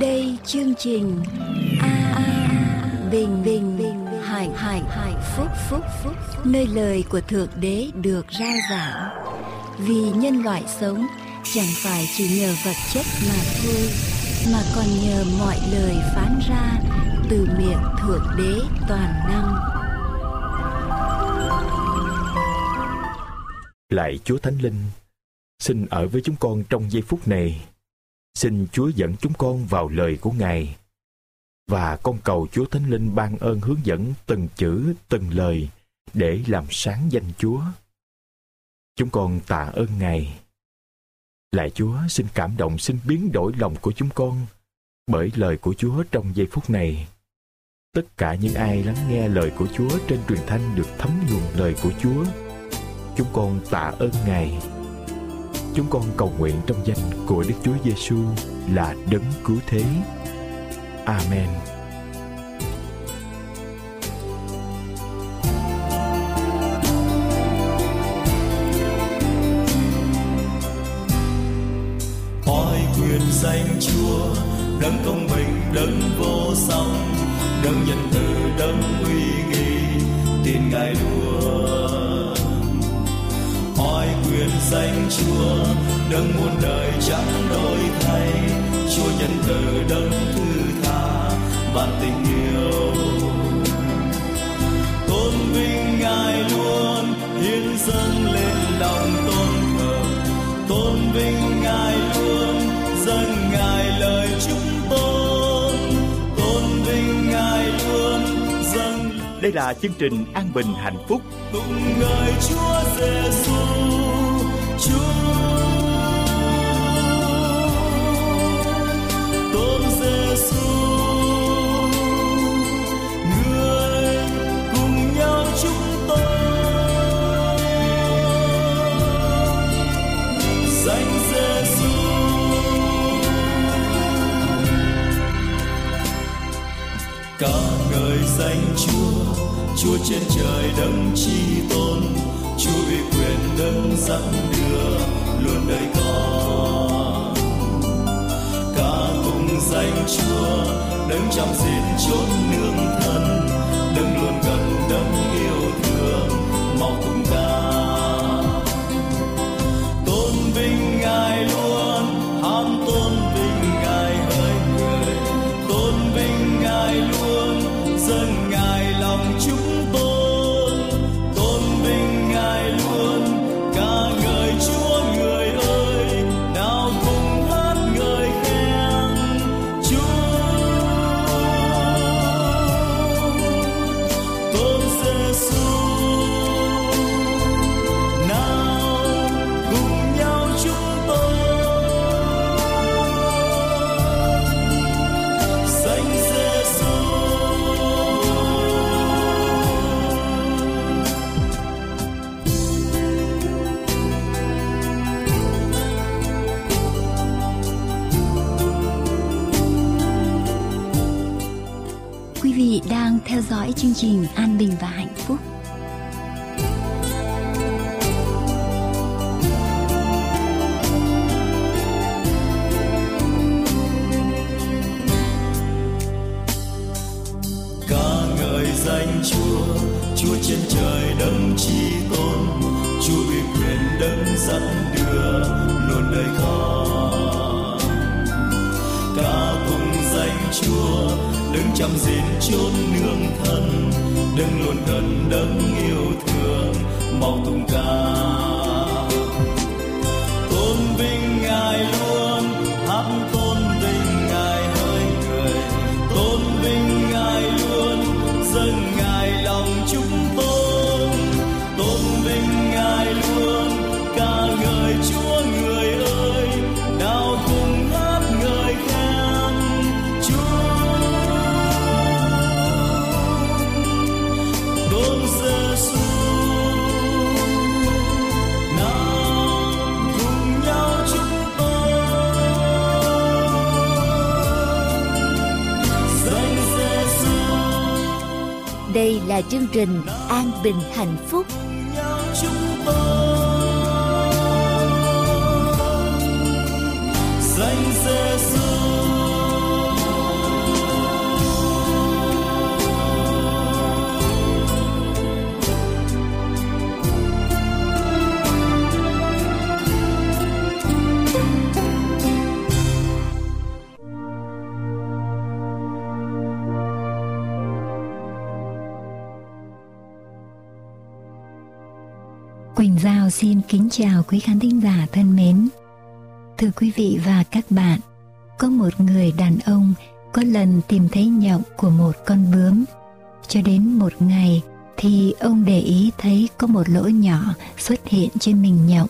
đây chương trình a a bình bình bình hạnh hạnh hải phúc phúc phúc. Nơi lời của thượng đế được rao giảng. Vì nhân loại sống chẳng phải chỉ nhờ vật chất mà thôi mà còn nhờ mọi lời phán ra từ miệng thượng đế toàn năng. Lạy Chúa Thánh Linh, xin ở với chúng con trong giây phút này. Xin Chúa dẫn chúng con vào lời của Ngài. Và con cầu Chúa Thánh Linh ban ơn hướng dẫn từng chữ, từng lời để làm sáng danh Chúa. Chúng con tạ ơn Ngài. Lạy Chúa xin cảm động xin biến đổi lòng của chúng con bởi lời của Chúa trong giây phút này. Tất cả những ai lắng nghe lời của Chúa trên truyền thanh được thấm nhuần lời của Chúa chúng con tạ ơn Ngài. Chúng con cầu nguyện trong danh của Đức Chúa Giêsu là đấng cứu thế. Amen. Oai quyền danh Chúa, đấng công bình, đấng vô song, đấng nhân từ, đấng uy nghi, tin Ngài luôn. Quyền danh Chúa, đấng muôn đời chẳng đổi thay, Chúa nhân từ, đấng thứ tha, ban tình yêu. Tôn vinh Ngài luôn, hiến dâng lên lòng tôn thờ, tôn vinh Ngài luôn, dâng Ngài lời chúc tôn, tôn vinh Ngài luôn, dâng Đây là chương trình An Bình Hạnh Phúc. Tụng ngợi Chúa Giêsu, Chúa tôn Giêsu, người cùng nhau chúng danh Giêsu. ngợi danh Chúa, Chúa trên trời đấng chi tôn, Chúa uy quyền nâng dẫn đưa luôn đời con. Ca cùng danh Chúa, đấng chăm gìn chốn nương thân, đấng luôn gần đấng yêu vị đang theo dõi chương trình an bình và hạnh phúc. Ca ngợi danh Chúa Chúa trên trời đấng chi tôn. Chúa uy quyền đấng dẫn đưa, luôn đời khó chăm gìn chốn nương thân đừng luôn gần đấng yêu thương mau tung cao. Là chương trình an bình hạnh phúc. Quỳnh Giao xin kính chào quý khán thính giả thân mến. Thưa quý vị và các bạn, có một người đàn ông có lần tìm thấy nhộng của một con bướm. Cho đến một ngày thì ông để ý thấy có một lỗ nhỏ xuất hiện trên mình nhộng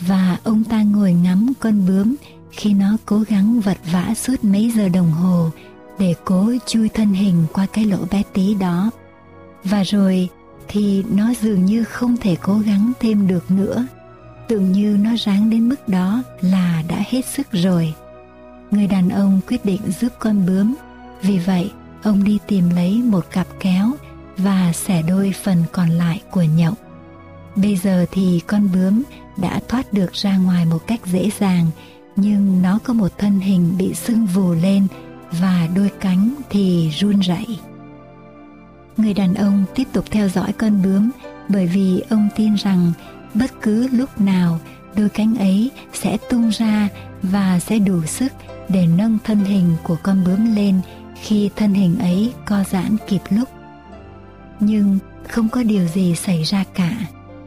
và ông ta ngồi ngắm con bướm khi nó cố gắng vật vã suốt mấy giờ đồng hồ để cố chui thân hình qua cái lỗ bé tí đó. Và rồi thì nó dường như không thể cố gắng thêm được nữa. Tưởng như nó ráng đến mức đó là đã hết sức rồi. Người đàn ông quyết định giúp con bướm. Vì vậy, ông đi tìm lấy một cặp kéo và xẻ đôi phần còn lại của nhộng. Bây giờ thì con bướm đã thoát được ra ngoài một cách dễ dàng, nhưng nó có một thân hình bị sưng vù lên và đôi cánh thì run rẩy. Người đàn ông tiếp tục theo dõi con bướm bởi vì ông tin rằng bất cứ lúc nào đôi cánh ấy sẽ tung ra và sẽ đủ sức để nâng thân hình của con bướm lên khi thân hình ấy co giãn kịp lúc. Nhưng không có điều gì xảy ra cả.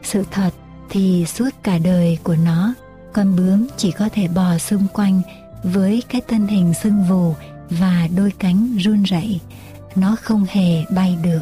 Sự thật thì suốt cả đời của nó, con bướm chỉ có thể bò xung quanh với cái thân hình sưng vù và đôi cánh run rẩy nó không hề bay được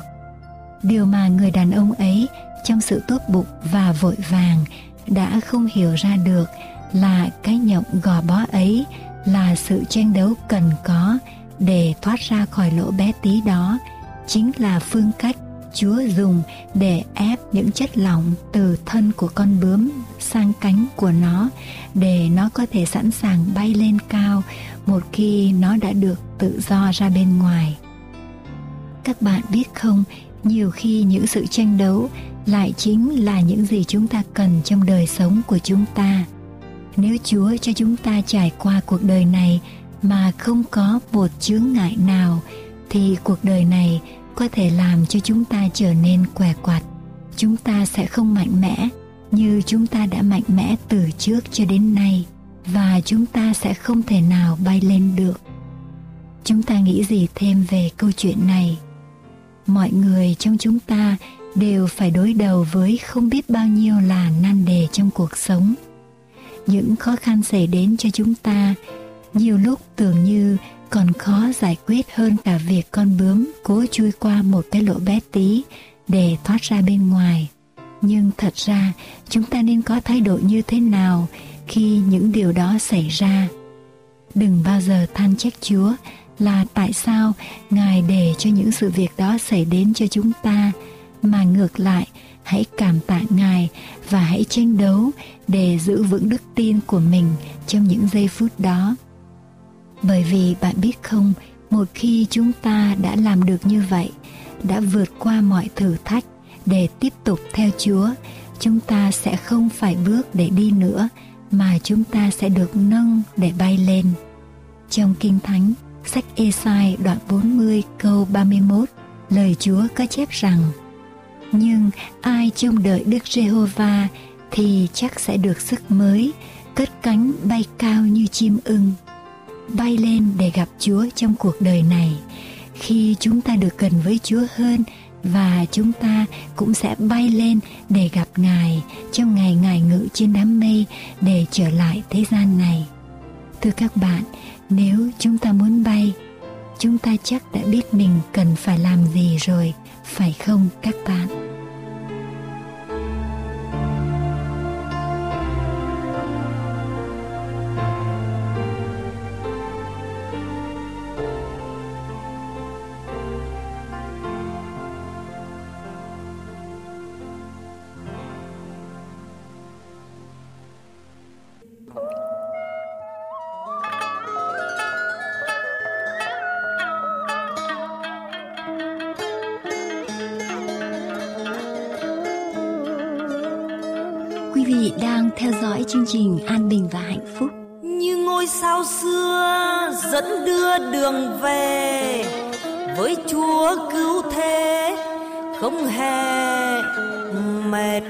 điều mà người đàn ông ấy trong sự tốt bụng và vội vàng đã không hiểu ra được là cái nhộng gò bó ấy là sự tranh đấu cần có để thoát ra khỏi lỗ bé tí đó, chính là phương cách Chúa dùng để ép những chất lỏng từ thân của con bướm sang cánh của nó để nó có thể sẵn sàng bay lên cao một khi nó đã được tự do ra bên ngoài. Các bạn biết không, nhiều khi những sự tranh đấu lại chính là những gì chúng ta cần trong đời sống của chúng ta. Nếu Chúa cho chúng ta trải qua cuộc đời này mà không có một chướng ngại nào thì cuộc đời này có thể làm cho chúng ta trở nên què quặt. Chúng ta sẽ không mạnh mẽ như chúng ta đã mạnh mẽ từ trước cho đến nay và chúng ta sẽ không thể nào bay lên được. Chúng ta nghĩ gì thêm về câu chuyện này? Mọi người trong chúng ta đều phải đối đầu với không biết bao nhiêu là nan đề trong cuộc sống những khó khăn xảy đến cho chúng ta nhiều lúc tưởng như còn khó giải quyết hơn cả việc con bướm cố chui qua một cái lỗ bé tí để thoát ra bên ngoài. Nhưng thật ra, chúng ta nên có thái độ như thế nào khi những điều đó xảy ra? Đừng bao giờ than trách Chúa là tại sao Ngài để cho những sự việc đó xảy đến cho chúng ta, mà ngược lại hãy cảm tạ Ngài và hãy tranh đấu để giữ vững đức tin của mình trong những giây phút đó bởi vì bạn biết không một khi chúng ta đã làm được như vậy đã vượt qua mọi thử thách để tiếp tục theo chúa chúng ta sẽ không phải bước để đi nữa mà chúng ta sẽ được nâng để bay lên. Trong Kinh Thánh, sách Esai đoạn 40 câu 31, lời Chúa có chép rằng Nhưng ai trông đợi Đức Giê-hô-va thì chắc sẽ được sức mới, cất cánh bay cao như chim ưng bay lên để gặp Chúa trong cuộc đời này. Khi chúng ta được gần với Chúa hơn và chúng ta cũng sẽ bay lên để gặp Ngài trong ngày Ngài ngự trên đám mây để trở lại thế gian này. Thưa các bạn, nếu chúng ta muốn bay, chúng ta chắc đã biết mình cần phải làm gì rồi, phải không các bạn? Đường về. Với Chúa cứu thế không hề mệt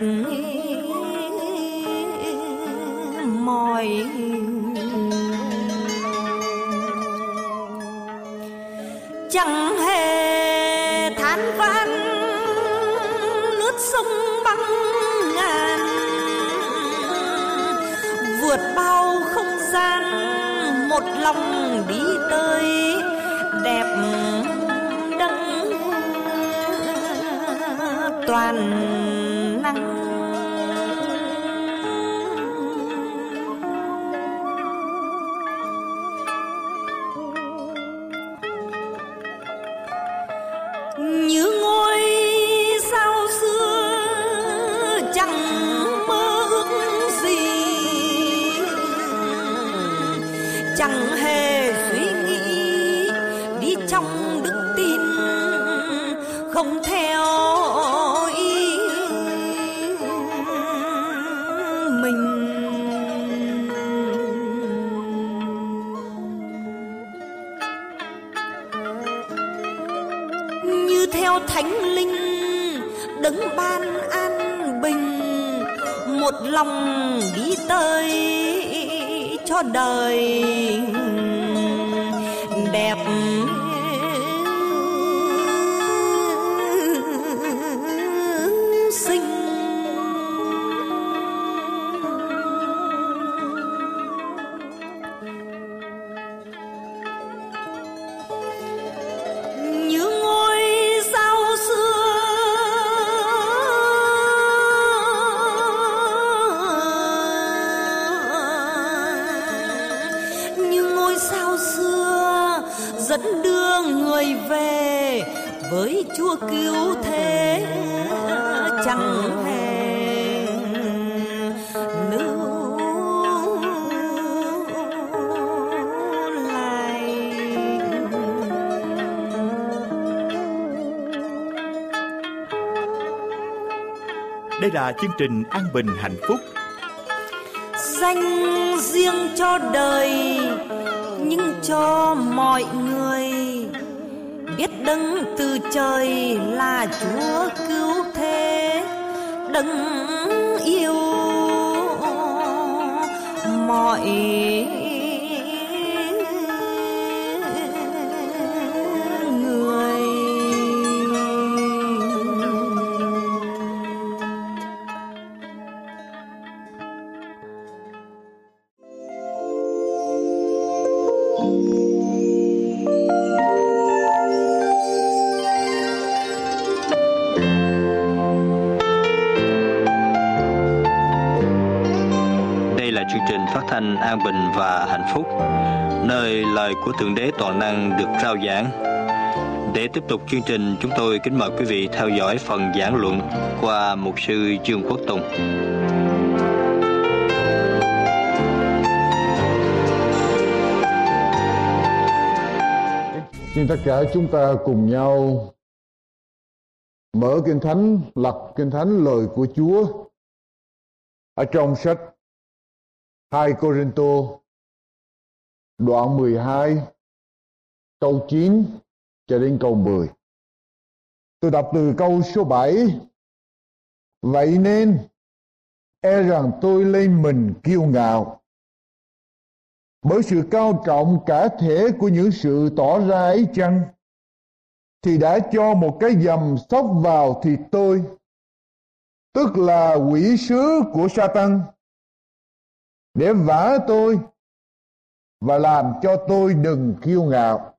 chẳng hề suy nghĩ đi trong đức tin không theo là chương trình An Bình Hạnh Phúc. Dành riêng cho đời, nhưng cho mọi người. Biết đấng từ trời là chúa cứu thế, đấng yêu. Mọi thanh an bình và hạnh phúc, nơi lời của Thượng Đế Toàn Năng được rao giảng. Để tiếp tục chương trình, chúng tôi kính mời quý vị theo dõi phần giảng luận qua mục sư Trương Quốc Tùng. Xin tất cả chúng ta cùng nhau mở Kinh Thánh, lật Kinh Thánh lời của Chúa ở trong sách 2 Corinto, đoạn 12 câu 9 cho đến câu 10. Tôi đọc từ câu số 7. Vậy nên e rằng tôi lên mình kiêu ngạo bởi sự cao trọng cả thể của những sự tỏ ra ấy chăng thì đã cho một cái dầm sóc vào thịt tôi, tức là quỷ sứ của Satan để vả tôi và làm cho tôi đừng kiêu ngạo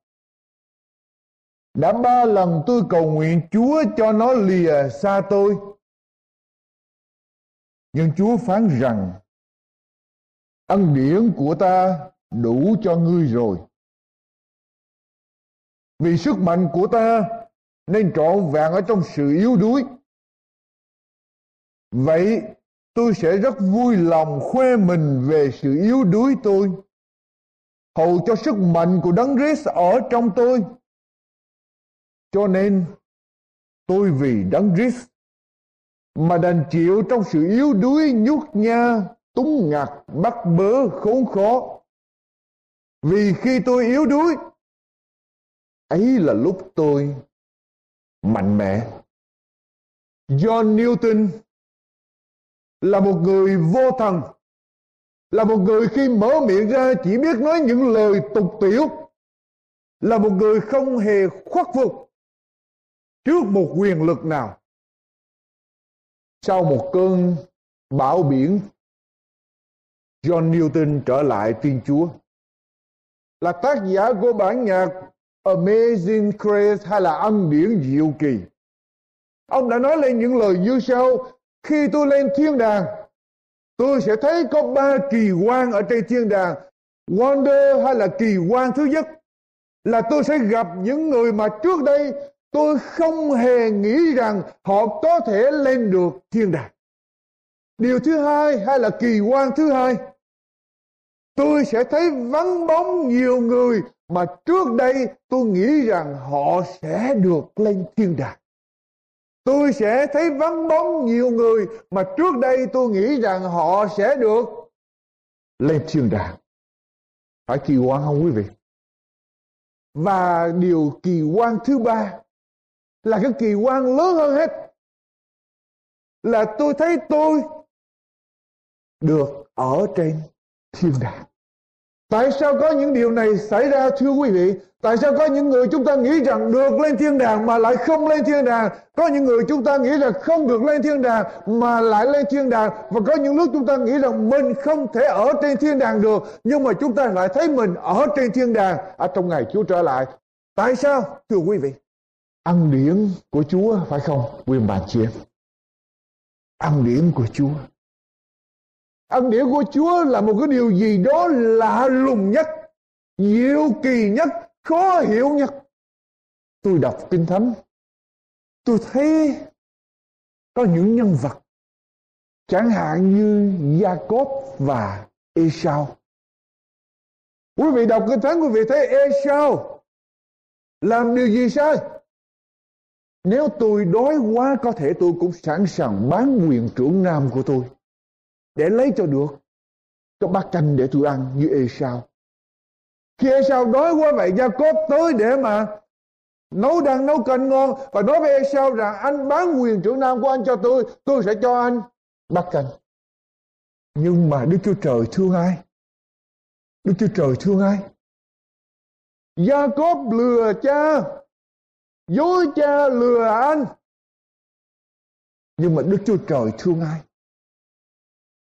đã ba lần tôi cầu nguyện Chúa cho nó lìa xa tôi nhưng Chúa phán rằng, ân điển của ta đủ cho ngươi rồi. Vì sức mạnh của ta nên trọn vẹn ở trong sự yếu đuối. Vậy tôi sẽ rất vui lòng khoe mình về sự yếu đuối tôi, hầu cho sức mạnh của Đấng Christ ở trong tôi. Cho nên tôi vì Đấng Christ mà đành chịu trong sự yếu đuối nhút nha, túng ngặt, bắt bớ, khốn khó. Vì khi tôi yếu đuối, ấy là lúc tôi mạnh mẽ. John Newton là một người vô thần, là một người khi mở miệng ra chỉ biết nói những lời tục tiểu, là một người không hề khuất phục trước một quyền lực nào. Sau một cơn bão biển, John Newton trở lại Thiên Chúa. là tác giả của bản nhạc Amazing Grace hay là âm điển diệu kỳ. Ông đã nói lên những lời như sau, khi tôi lên thiên đàng, tôi sẽ thấy có ba kỳ quan ở trên thiên đàng. Wonder hay là kỳ quan thứ nhất là tôi sẽ gặp những người mà trước đây tôi không hề nghĩ rằng họ có thể lên được thiên đàng. Điều thứ hai hay là kỳ quan thứ hai tôi sẽ thấy vắng bóng nhiều người mà trước đây tôi nghĩ rằng họ sẽ được lên thiên đàng. Tôi sẽ thấy vắng bóng nhiều người mà trước đây tôi nghĩ rằng họ sẽ được lên thiên đàng. Phải kỳ quan không quý vị? Và điều kỳ quan thứ ba là cái kỳ quan lớn hơn hết là tôi thấy tôi được ở trên thiên đàng. Tại sao có những điều này xảy ra, thưa quý vị? Tại sao có những người chúng ta nghĩ rằng được lên thiên đàng mà lại không lên thiên đàng? Có những người chúng ta nghĩ rằng không được lên thiên đàng mà lại lên thiên đàng. Và có những lúc chúng ta nghĩ rằng mình không thể ở trên thiên đàng được. Nhưng mà chúng ta lại thấy mình ở trên thiên đàng ở trong ngày Chúa trở lại. Tại sao? Thưa quý vị. Ăn điển của Chúa phải không? Quyền bàn chị Ăn điển của Chúa ân điển của Chúa là một cái điều gì đó lạ lùng nhất, diệu kỳ nhất, khó hiểu nhất. Tôi đọc Kinh Thánh, tôi thấy có những nhân vật chẳng hạn như Jacob và Esau. Quý vị đọc Kinh Thánh quý vị thấy Esau làm điều gì sai? Nếu tôi đói quá có thể tôi cũng sẵn sàng bán quyền trưởng nam của tôi để lấy cho được cho bát canh để tôi ăn như ê sao. Khi ê sao đói quá vậy gia cốp tới để mà nấu đang nấu canh ngon và nói với ê sao rằng anh bán quyền trưởng nam của anh cho tôi tôi sẽ cho anh bát canh. Nhưng mà đức chúa trời thương ai đức chúa trời thương ai gia cốp lừa cha, dối cha lừa anh. Nhưng mà đức chúa trời thương ai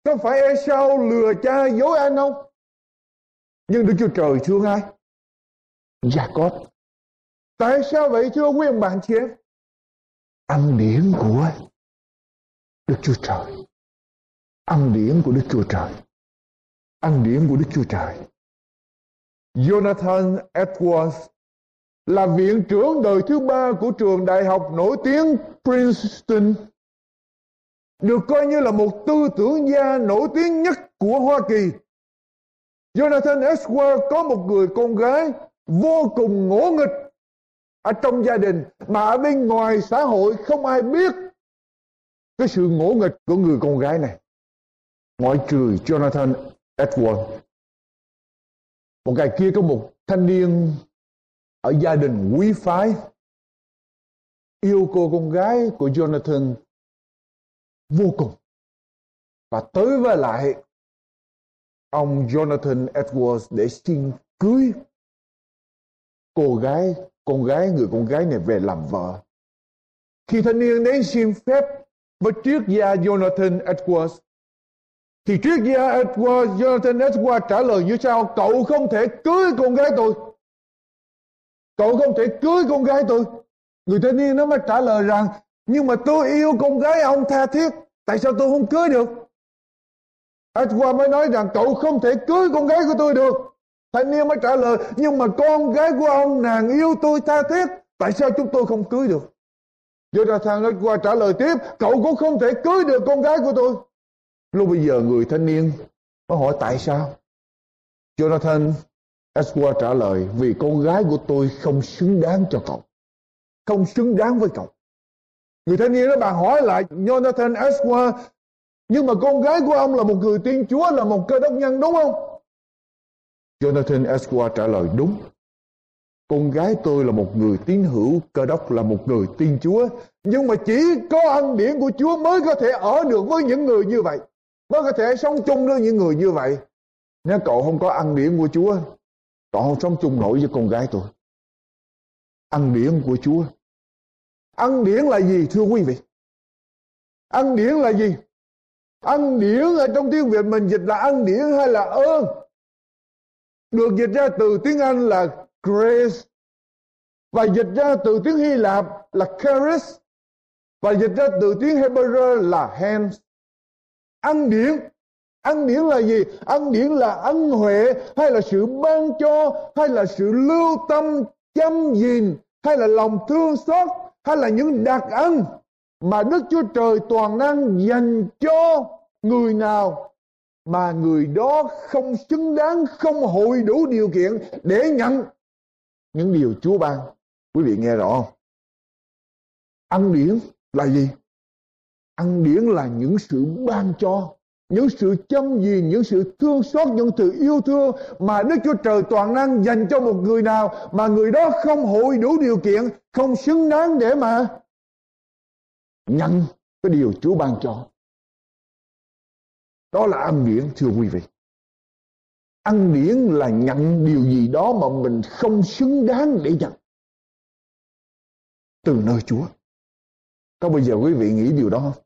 có phải Esau lừa cha dối anh không? Nhưng Đức Chúa Trời thương ai? Jacob. Tại sao vậy thưa quý ông bạn chị em? Ăn điển của Đức Chúa Trời. Ăn điển của Đức Chúa Trời. Ăn điển của Đức Chúa Trời. Jonathan Edwards là viện trưởng đời thứ ba của trường đại học nổi tiếng Princeton được coi như là một tư tưởng gia nổi tiếng nhất của Hoa Kỳ. Jonathan Edwards có một người con gái vô cùng ngỗ nghịch ở trong gia đình, mà ở bên ngoài xã hội không ai biết cái sự ngỗ nghịch của người con gái này. Ngoại trừ Jonathan Edwards. Một ngày kia có một thanh niên ở gia đình quý phái yêu cô con gái của Jonathan vô cùng. Và tới với lại ông Jonathan Edwards để xin cưới cô gái, con gái, người con gái này về làm vợ. Khi thanh niên đến xin phép với triết gia Jonathan Edwards, thì triết gia Edwards, Jonathan Edwards trả lời như sau, cậu không thể cưới con gái tôi. Cậu không thể cưới con gái tôi. Người thanh niên nó mới trả lời rằng nhưng mà tôi yêu con gái ông tha thiết. Tại sao tôi không cưới được? Edward mới nói rằng cậu không thể cưới con gái của tôi được. Thanh niên mới trả lời, Nhưng mà con gái của ông, nàng yêu tôi tha thiết. Tại sao chúng tôi không cưới được? Jonathan Edward trả lời tiếp, Cậu cũng không thể cưới được con gái của tôi. Lúc bây giờ người thanh niên Có hỏi, tại sao? Jonathan, Edward trả lời, Vì con gái của tôi không xứng đáng cho cậu. Không xứng đáng với cậu. Người thanh niên đó, bà hỏi lại, Jonathan Esquire Nhưng mà con gái của ông là một người tiên chúa, Là một cơ đốc nhân đúng không? Jonathan Esquire trả lời, đúng. Con gái tôi là một người tín hữu, Cơ đốc là một người tiên chúa. Nhưng mà chỉ có ân điển của chúa Mới có thể ở được với những người như vậy, Mới có thể sống chung với những người như vậy. Nếu cậu không có ân điển của chúa, Cậu không sống chung nổi với con gái tôi. Ăn điển của chúa. Ân điển là gì thưa quý vị? Ân điển là gì? Ân điển ở trong tiếng Việt mình dịch là ân điển hay là ơn? được dịch ra từ tiếng Anh là grace và dịch ra từ tiếng Hy Lạp là charis và dịch ra từ tiếng Hebrew là hands. Ăn điển, ăn điển là gì? Ăn điển là ân huệ hay là sự ban cho hay là sự lưu tâm chăm gìn hay là lòng thương xót hay là những đặc ân mà Đức Chúa Trời toàn năng dành cho người nào mà người đó không xứng đáng, không hội đủ điều kiện để nhận những điều Chúa ban. Quý vị nghe rõ không? Ăn điển là gì? Ăn điển là những sự ban cho, những sự chăm gìn, những sự thương xót, những sự yêu thương mà Đức Chúa Trời toàn năng dành cho một người nào mà người đó không hội đủ điều kiện, không xứng đáng để mà nhận cái điều Chúa ban cho. Đó là ăn điển thưa quý vị. Ăn điển là nhận điều gì đó mà mình không xứng đáng để nhận. Từ nơi Chúa. Có bây giờ quý vị nghĩ điều đó không?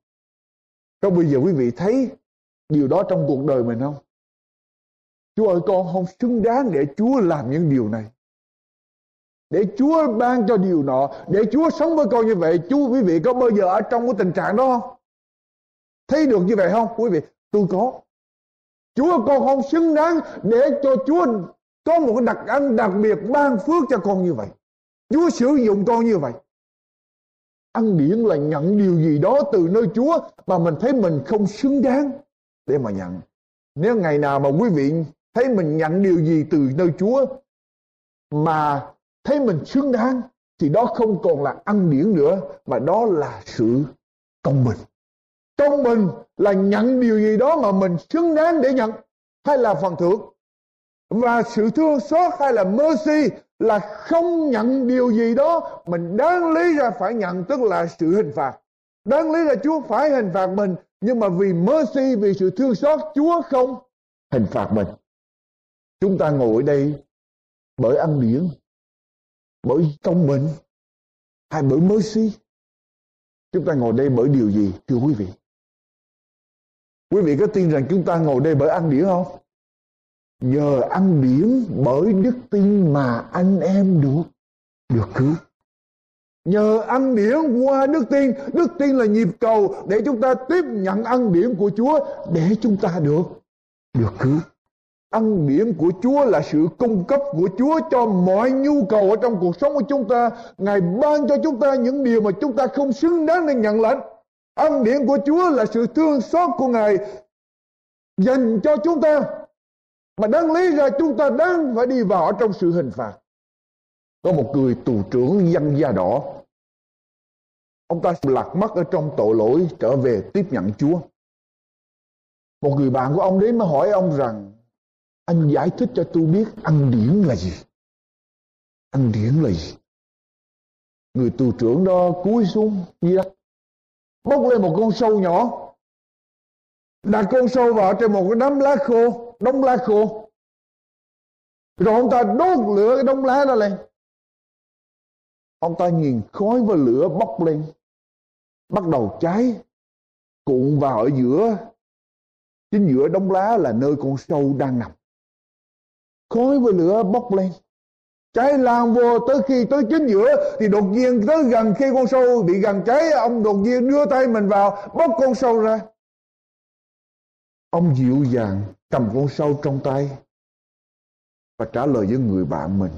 Có bây giờ quý vị thấy điều đó trong cuộc đời mình không? Chúa ơi, con không xứng đáng để Chúa làm những điều này. Để Chúa ban cho điều nọ. Để Chúa sống với con như vậy. Chú quý vị có bao giờ ở trong cái tình trạng đó không? Thấy được như vậy không, quý vị? Tôi có. Chúa, con không xứng đáng để cho Chúa có một cái đặc ân đặc biệt ban phước cho con như vậy. Chúa sử dụng con như vậy. Ăn điển là nhận điều gì đó từ nơi Chúa mà mình thấy mình không xứng đáng để mà nhận. Nếu ngày nào mà quý vị thấy mình nhận điều gì từ nơi Chúa mà thấy mình xứng đáng, thì đó không còn là ăn điển nữa, mà đó là sự công bình. Công bình là nhận điều gì đó mà mình xứng đáng để nhận, hay là phần thưởng. Và sự thương xót hay là mercy là không nhận điều gì đó mình đáng lý ra phải nhận, tức là sự hình phạt. Đáng lý là Chúa phải hình phạt mình nhưng mà vì mercy, vì sự thương xót Chúa không hình phạt mình. Chúng ta ngồi đây bởi ăn điển, bởi công bình hay bởi mercy. Chúng ta ngồi đây bởi điều gì thưa quý vị? Quý vị có tin rằng chúng ta ngồi đây bởi ăn điển không? Nhờ ăn điển bởi đức tin mà anh em được được cứu. Nhờ ăn điển qua đức tin, đức tin là nhịp cầu để chúng ta tiếp nhận ăn điển của Chúa để chúng ta được được cứu. Ăn điển của Chúa là sự cung cấp của Chúa cho mọi nhu cầu ở trong cuộc sống của chúng ta. Ngài ban cho chúng ta những điều mà chúng ta không xứng đáng để nhận lãnh. ăn điển của Chúa là sự thương xót của Ngài dành cho chúng ta. Mà đáng lý ra chúng ta đang phải đi vào ở trong sự hình phạt. Có một người tù trưởng dân da đỏ. Ông ta lạc mất ở trong tội lỗi, trở về tiếp nhận Chúa. Một người bạn của ông đến mới hỏi ông rằng, anh giải thích cho tôi biết ăn điển là gì. Ăn điển là gì? Người tù trưởng đó cúi xuống dưới đó. bốc lên một con sâu nhỏ, đặt con sâu vào trên một cái đám lá khô, đống lá khô rồi ông ta đốt lửa cái đống lá đó lên ông ta nhìn khói và lửa bốc lên bắt đầu cháy, cuộn vào ở giữa. Chính giữa đống lá là nơi con sâu đang nằm. Khói và lửa bốc lên. Cháy lan vô, tới khi tới chính giữa thì đột nhiên tới gần khi con sâu bị gần cháy, ông đột nhiên đưa tay mình vào bóc con sâu ra. Ông dịu dàng cầm con sâu trong tay và trả lời với người bạn mình.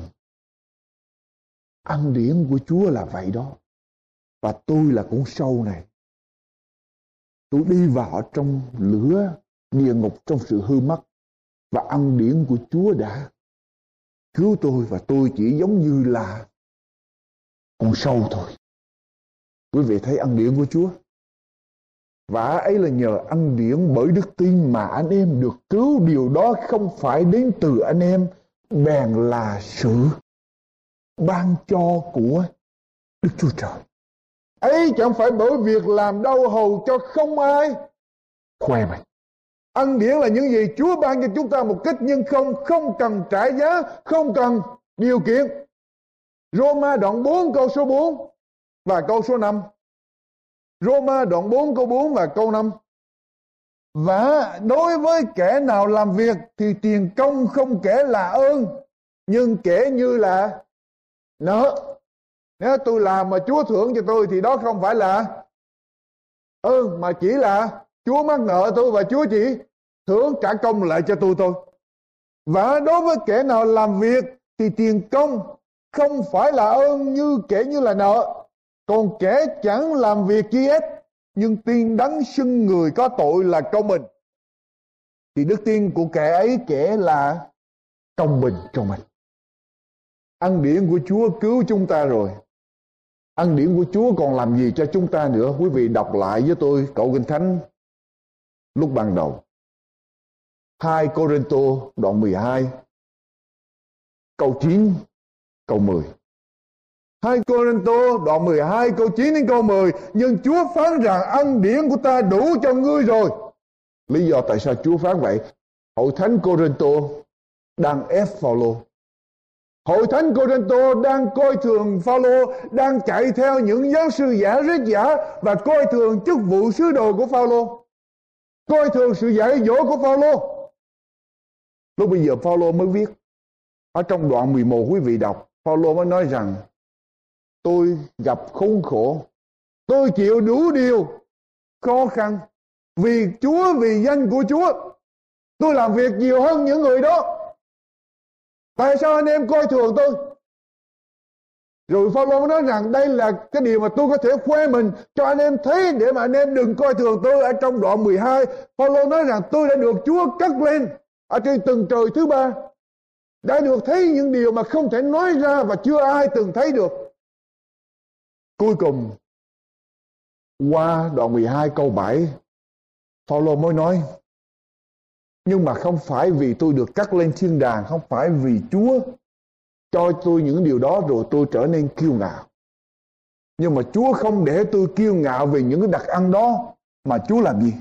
Ăn điển của Chúa là vậy đó và tôi là con sâu này tôi đi vào trong lửa địa ngục trong sự hư mất và ăn điển của Chúa đã cứu tôi và tôi chỉ giống như là con sâu thôi. Quý vị thấy ăn điển của Chúa. Và ấy là nhờ ăn điển bởi đức tin mà anh em được cứu. Điều đó không phải đến từ anh em, bèn là sự ban cho của Đức Chúa Trời. Ấy chẳng phải bởi việc làm đau hầu cho không ai khoe mình. Ân điển là những gì Chúa ban cho chúng ta một cách nhưng không không cần trả giá, không cần điều kiện. Roma đoạn 4 câu số 4 và câu số 5. Roma đoạn 4 câu 4 và câu 5. và đối với kẻ nào làm việc thì tiền công không kể là ơn nhưng kể như là nợ nếu tôi làm mà chúa thưởng cho tôi thì đó không phải là ơn mà chỉ là chúa mắc nợ tôi và chúa chỉ thưởng trả công lại cho tôi thôi. Và đối với kẻ nào làm việc thì tiền công không phải là ơn như kể như là nợ. Còn kẻ chẳng làm việc chi hết, nhưng tiên đấng xưng người có tội là công bình. Thì đức tin của kẻ ấy kể là công bình cho mình. Ăn điển của Chúa cứu chúng ta rồi. Ân điển của Chúa còn làm gì cho chúng ta nữa? Quý vị đọc lại với tôi cậu kinh thánh lúc ban đầu. 2 Corinto đoạn 12 câu 9 câu 10 2 Corinto đoạn 12 câu 9 đến câu 10 Nhưng Chúa phán rằng ân điển của ta đủ cho ngươi rồi. Lý do tại sao Chúa phán vậy? Hội thánh Corinto đang ép Phaolô. Hội thánh Corinto đang coi thường Phaolô, đang chạy theo những giáo sư giả rít giả và coi thường chức vụ sứ đồ của Phaolô. Coi thường sự dạy dỗ của Phaolô. Lúc bây giờ Phaolô mới viết ở trong đoạn 11 quý vị đọc, Phaolô mới nói rằng tôi gặp khốn khổ tôi chịu đủ điều khó khăn vì Chúa vì danh của Chúa tôi làm việc nhiều hơn những người đó tại sao anh em coi thường tôi rồi Phaolô nói rằng đây là cái điều mà tôi có thể khoe mình cho anh em thấy để mà anh em đừng coi thường tôi ở trong đoạn 12. Phaolô nói rằng tôi đã được Chúa cất lên ở trên tầng trời thứ ba. Đã được thấy những điều mà không thể nói ra và chưa ai từng thấy được. Cuối cùng, qua đoạn 12 câu 7 Phaolô mới nói nhưng mà không phải vì tôi được cắt lên thiên đàng, không phải vì Chúa cho tôi những điều đó rồi tôi trở nên kiêu ngạo. Nhưng mà Chúa không để tôi kiêu ngạo về những cái đặc ăn đó, mà Chúa làm gì?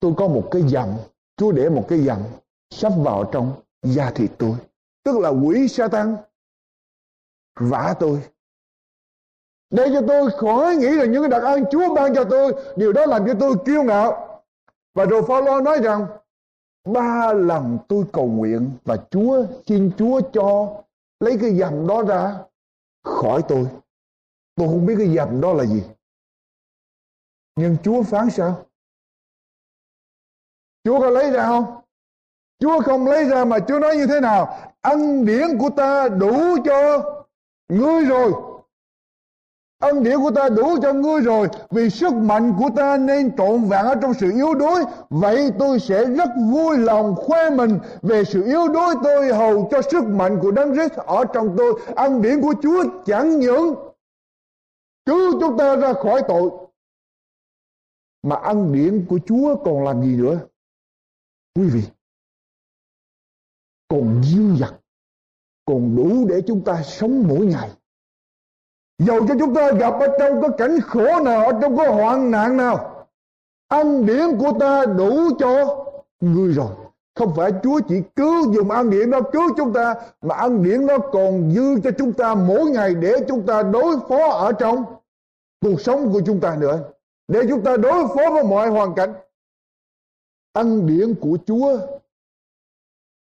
Tôi có một cái dặm Chúa để một cái dặm sắp vào trong da thịt tôi. Tức là quỷ sa tăng vả tôi. Để cho tôi khỏi nghĩ là những cái đặc ăn Chúa ban cho tôi, điều đó làm cho tôi kiêu ngạo và rồi Phaolô nói rằng, ba lần tôi cầu nguyện và Chúa xin Chúa cho lấy cái dầm đó ra khỏi tôi. Tôi không biết cái dầm đó là gì. Nhưng Chúa phán sao? Chúa có lấy ra không? Chúa không lấy ra mà Chúa nói như thế nào? Ăn điển của ta đủ cho ngươi rồi. Ân điển của ta đủ cho ngươi rồi, Vì sức mạnh của ta nên trộn vẹn ở trong sự yếu đuối. Vậy tôi sẽ rất vui lòng khoe mình Về sự yếu đuối tôi hầu cho sức mạnh của Đấng Christ ở trong tôi. Ân điển của Chúa chẳng những Cứu chúng ta ra khỏi tội, Mà ân điển của Chúa còn làm gì nữa? Quý vị, Còn dư dật Còn đủ để chúng ta sống mỗi ngày. Dầu cho chúng ta gặp ở trong cái cảnh khổ nào, ở trong cái hoạn nạn nào, ăn điển của ta đủ cho người rồi. Không phải Chúa chỉ cứu dùng ăn điển đó cứu chúng ta, mà ăn điển nó còn dư cho chúng ta mỗi ngày để chúng ta đối phó ở trong cuộc sống của chúng ta nữa. Để chúng ta đối phó với mọi hoàn cảnh. Ăn điển của Chúa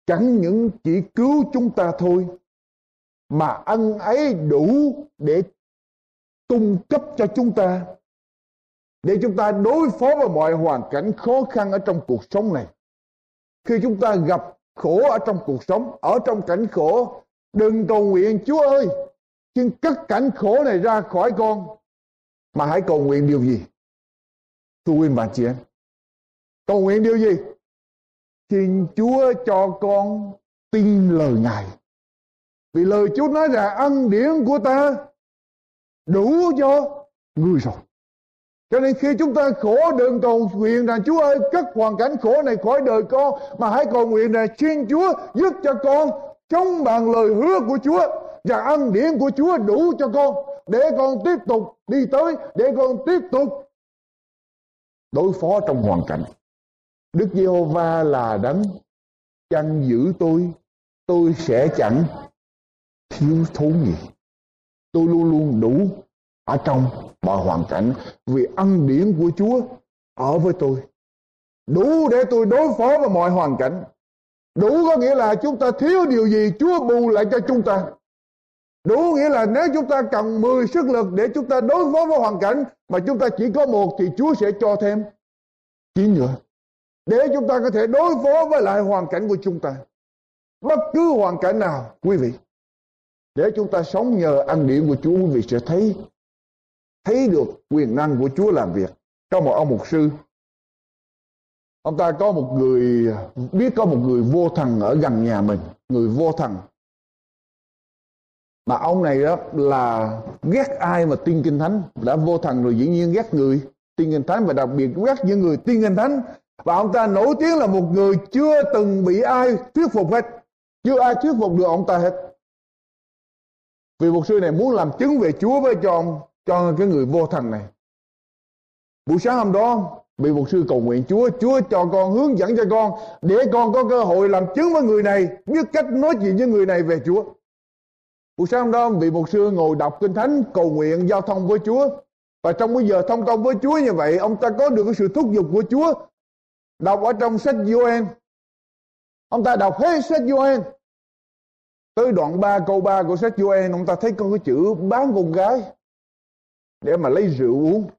chẳng những chỉ cứu chúng ta thôi, mà ăn ấy đủ để cung cấp cho chúng ta để chúng ta đối phó với mọi hoàn cảnh khó khăn ở trong cuộc sống này. Khi chúng ta gặp khổ ở trong cuộc sống, ở trong cảnh khổ, đừng cầu nguyện Chúa ơi, xin cất cảnh khổ này ra khỏi con, mà hãy cầu nguyện điều gì? Thưa quý bạn chị em, cầu nguyện điều gì? Xin Chúa cho con tin lời Ngài. Vì lời Chúa nói rằng ân điển của ta đủ cho người rồi cho nên khi chúng ta khổ đừng cầu nguyện rằng, Chúa ơi, cất hoàn cảnh khổ này khỏi đời con, mà hãy cầu nguyện là xin Chúa giúp cho con chống bằng lời hứa của Chúa và ân điển của Chúa đủ cho con, để con tiếp tục đi tới, để con tiếp tục đối phó trong hoàn cảnh. Đức Giê-hô-va là đấng chăn giữ tôi tôi sẽ chẳng thiếu thốn gì tôi luôn luôn đủ ở trong mọi hoàn cảnh vì ân điển của Chúa ở với tôi đủ để tôi đối phó với mọi hoàn cảnh. Đủ có nghĩa là chúng ta thiếu điều gì, Chúa bù lại cho chúng ta. Đủ nghĩa là nếu chúng ta cần 10 sức lực để chúng ta đối phó với hoàn cảnh mà chúng ta chỉ có một thì Chúa sẽ cho thêm chín nữa. Để chúng ta có thể đối phó với lại hoàn cảnh của chúng ta. Bất cứ hoàn cảnh nào, quý vị. Để chúng ta sống nhờ ăn điện của Chúa quý vị sẽ thấy thấy được quyền năng của Chúa làm việc. Có một ông mục sư. Ông ta có một người, biết có một người vô thần ở gần nhà mình, người vô thần. Mà ông này đó là ghét ai mà tin kinh thánh? Đã vô thần rồi dĩ nhiên ghét người tin kinh thánh và đặc biệt ghét những người tin kinh thánh. Và ông ta nổi tiếng là một người chưa từng bị ai thuyết phục hết. Chưa ai thuyết phục được ông ta hết vì mục sư này muốn làm chứng về Chúa với cho ông, cho cái người vô thần này. Buổi sáng hôm đó bị mục sư cầu nguyện Chúa Chúa cho con hướng dẫn cho con, để con có cơ hội làm chứng với người này, biết cách nói chuyện với người này về Chúa. Buổi sáng hôm đó, vị mục sư ngồi đọc kinh thánh, cầu nguyện, giao thông với Chúa. Và trong bây giờ thông công với Chúa như vậy, ông ta có được cái sự thúc giục của Chúa. Đọc ở trong sách Joel ông ta đọc hết sách Joel tới đoạn 3 câu 3 của sách Joel ông ta thấy có cái chữ bán con gái để mà lấy rượu uống.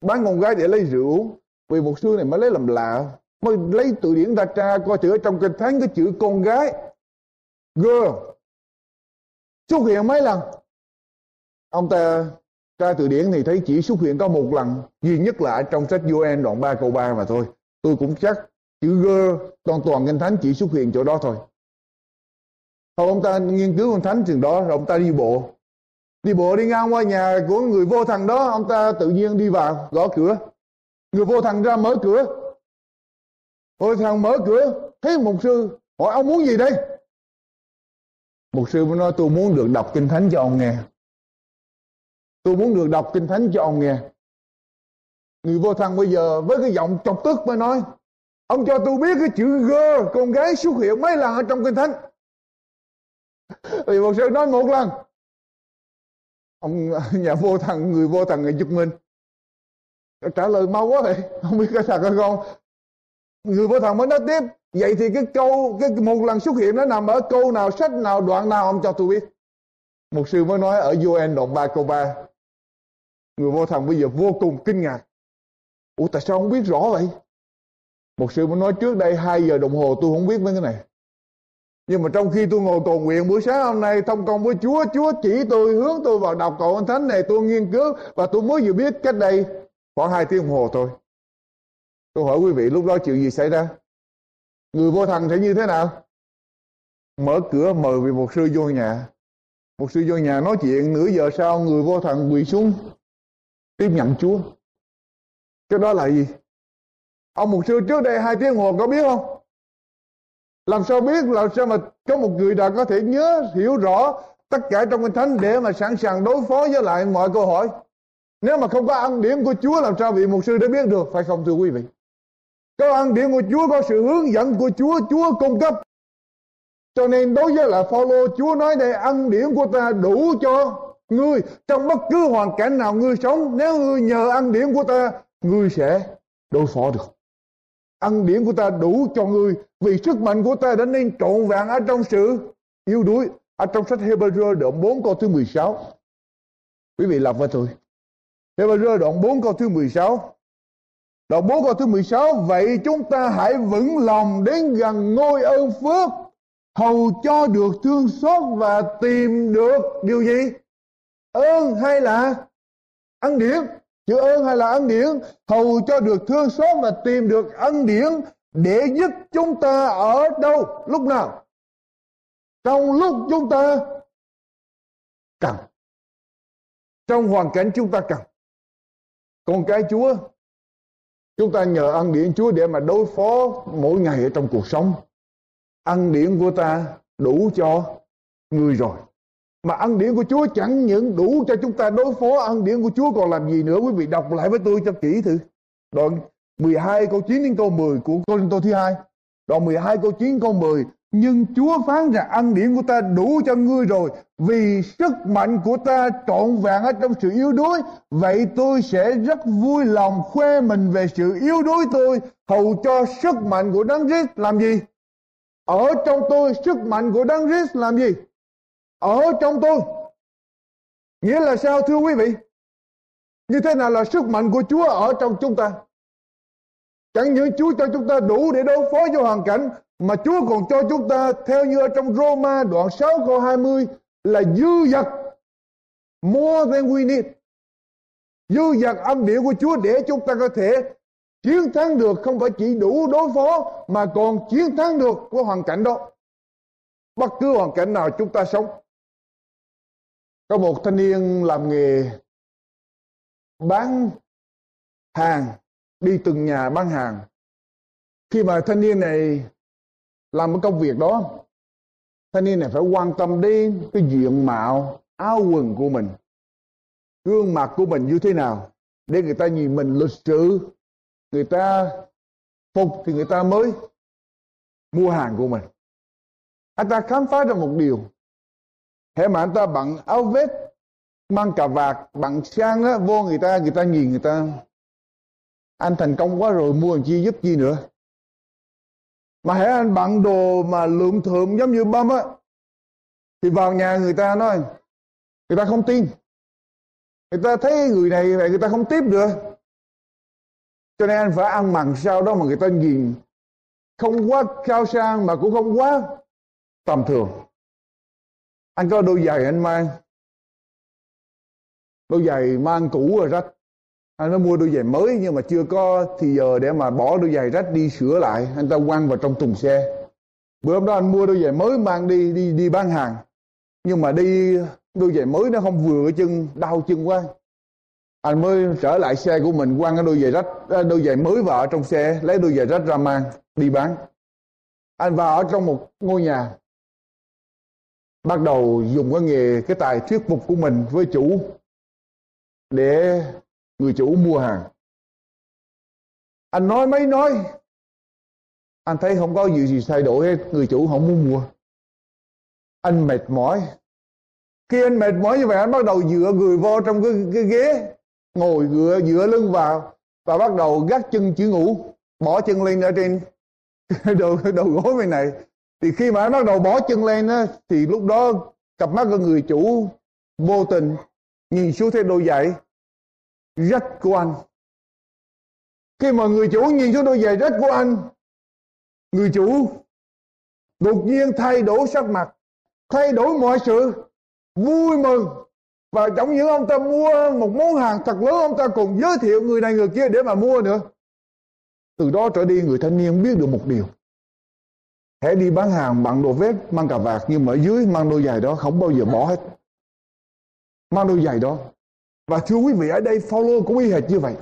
Bán con gái để lấy rượu uống. Vì một xưa này mới lấy làm lạ, mới lấy từ điển ra tra, coi chữ ở trong kinh thánh cái chữ con gái. Girl xuất hiện mấy lần? Ông ta tra từ điển thì thấy chỉ xuất hiện có một lần, duy nhất là trong sách Joel đoạn 3 câu 3 mà thôi. Tôi cũng chắc chữ girl toàn toàn kinh thánh chỉ xuất hiện chỗ đó thôi. Hoặc ông ta nghiên cứu con thánh chừng đó, rồi ông ta đi bộ. Đi bộ đi ngang qua nhà của người vô thần đó, ông ta tự nhiên đi vào, gõ cửa. Người vô thần ra mở cửa. Vô thần mở cửa, thấy một sư, hỏi, ông muốn gì đây? Một sư mới nói, tôi muốn được đọc kinh thánh cho ông nghe. Tôi muốn được đọc kinh thánh cho ông nghe. Người vô thần bây giờ với cái giọng chọc tức mới nói, ông cho tôi biết cái chữ g con gái xuất hiện mấy lần ở trong kinh thánh vì một sư nói một lần. Ông, nhà vô thần người vô thần người giúp mình. Trả lời mau quá vậy, không biết cái thật hay không. Người vô thần mới nói tiếp. Vậy thì cái câu, cái một lần xuất hiện nó nằm ở câu nào, sách nào, đoạn nào, ông cho tôi biết. Một sư mới nói ở UN đoạn 3 câu 3 người vô thần bây giờ vô cùng kinh ngạc. Ủa, tại sao không biết rõ vậy? Một sư mới nói trước đây 2 giờ đồng hồ tôi không biết mấy cái này nhưng mà trong khi tôi ngồi cầu nguyện buổi sáng hôm nay thông công với Chúa, Chúa chỉ tôi hướng tôi vào đọc cầu Anh Thánh này, tôi nghiên cứu và tôi mới vừa biết cách đây khoảng hai tiếng đồng hồ thôi. Tôi hỏi quý vị lúc đó chuyện gì xảy ra? Người vô thần sẽ như thế nào? Mở cửa mời vị một sư vô nhà. Một sư vô nhà nói chuyện nửa giờ sau người vô thần quỳ xuống tiếp nhận Chúa. Cái đó là gì? Ông một sư trước đây hai tiếng đồng hồ có biết không? Làm sao biết làm sao mà có một người đã có thể nhớ hiểu rõ tất cả trong kinh thánh để mà sẵn sàng đối phó với lại mọi câu hỏi. Nếu mà không có ăn điểm của Chúa làm sao vị mục sư để biết được phải không thưa quý vị? Có ăn điểm của Chúa có sự hướng dẫn của Chúa, Chúa cung cấp. Cho nên đối với là Phaolô Chúa nói đây ăn điểm của ta đủ cho ngươi trong bất cứ hoàn cảnh nào ngươi sống nếu ngươi nhờ ăn điểm của ta ngươi sẽ đối phó được Ăn điển của ta đủ cho ngươi, vì sức mạnh của ta đã nên trộn vàng ở trong sự yêu đuối. Ở trong sách Hebrew đoạn 4 câu thứ 16 quý vị lập với tôi Hebrew đoạn 4 câu thứ 16 đoạn 4 câu thứ 16 vậy chúng ta hãy vững lòng đến gần ngôi ơn phước, hầu cho được thương xót và tìm được điều gì? Ơn hay là ăn điển? Chữ ơn hay là ân điển hầu cho được thương xót và tìm được ân điển để giúp chúng ta ở đâu, lúc nào? Trong lúc chúng ta cần. Trong hoàn cảnh chúng ta cần. Con cái chúa, chúng ta nhờ ân điển chúa để mà đối phó mỗi ngày ở trong cuộc sống. Ân điển của ta đủ cho người rồi mà ân điển của Chúa chẳng những đủ cho chúng ta đối phó ân điển của Chúa còn làm gì nữa? Quý vị đọc lại với tôi cho kỹ thử. Đoạn 12 câu 9 đến câu 10 của Cô Tô thứ hai. Đoạn 12 câu 9 câu 10 Nhưng Chúa phán rằng ân điển của ta đủ cho ngươi rồi, Vì sức mạnh của ta trọn vẹn ở trong sự yếu đuối. Vậy tôi sẽ rất vui lòng khoe mình về sự yếu đuối tôi, Hầu cho sức mạnh của Đấng Christ. Làm gì? Ở trong tôi sức mạnh của Đấng Christ làm gì? Ở trong tôi, Nghĩa là sao thưa quý vị? Như thế nào là sức mạnh của Chúa ở trong chúng ta? Chẳng những Chúa cho chúng ta đủ để đối phó với hoàn cảnh, mà Chúa còn cho chúng ta, theo như ở trong Roma đoạn 6 câu 20 là dư dật, more than we need. Dư dật âm điệu của Chúa để chúng ta có thể chiến thắng được, không phải chỉ đủ đối phó, mà còn chiến thắng được với hoàn cảnh đó. Bất cứ hoàn cảnh nào chúng ta sống. Có một thanh niên làm nghề bán hàng, đi từng nhà bán hàng. Khi mà thanh niên này làm cái công việc đó, thanh niên này phải quan tâm đến cái diện mạo áo quần của mình, gương mặt của mình như thế nào, để người ta nhìn mình lịch sự, người ta phục thì người ta mới mua hàng của mình. Anh ta khám phá ra một điều, thế mà anh ta bận áo vest, mang cà vạt, bận sang đó vô người ta người ta nhìn người ta. Anh thành công quá rồi, mua làm chi giúp chi nữa. Mà hãy anh bận đồ mà lượm thượm giống như bơm á, thì vào nhà người ta nói, người ta không tin. Người ta thấy người này vậy người ta không tiếp được. Cho nên anh phải ăn mặn sau đó mà người ta nhìn. Không quá cao sang mà cũng không quá tầm thường anh có đôi giày anh mang. Đôi giày mang cũ rồi, rách. Anh nó mua đôi giày mới nhưng mà chưa có thì giờ để mà bỏ đôi giày rách đi sửa lại. Anh ta quăng vào trong thùng xe. Bữa hôm đó anh mua đôi giày mới mang đi đi đi bán hàng. Nhưng mà đi, đôi giày mới nó không vừa cái chân, đau chân quá. Anh mới trở lại xe của mình, quăng cái đôi giày rách à, đôi giày mới vào trong xe, lấy đôi giày rách ra mang, đi bán. Anh vào ở trong một ngôi nhà bắt đầu dùng cái nghề cái tài thuyết phục của mình với chủ để người chủ mua hàng. Anh nói mấy nói anh thấy không có gì gì thay đổi hết người chủ không muốn mua. Anh mệt mỏi. Khi anh mệt mỏi như vậy anh bắt đầu dựa người vô trong cái, cái ghế ngồi dựa dựa lưng vào và bắt đầu gác chân chữ ngủ bỏ chân lên ở trên đầu đầu gối bên này thì khi mà anh bắt đầu bỏ chân lên á, thì lúc đó cặp mắt của người chủ vô tình nhìn xuống thấy đôi giày rách của anh. Khi mà người chủ nhìn xuống đôi giày rách của anh người chủ đột nhiên thay đổi sắc mặt thay đổi mọi sự vui mừng. Và trong những ông ta mua một món hàng thật lớn ông ta còn giới thiệu người này người kia để mà mua nữa. Từ đó trở đi người thanh niên biết được một điều hãy đi bán hàng bằng đồ vest mang cà vạt nhưng mà ở dưới, mang đôi giày đó, không bao giờ bỏ hết mang đôi giày đó và thưa quý vị, ở đây Phaolô cũng y hệt như vậy.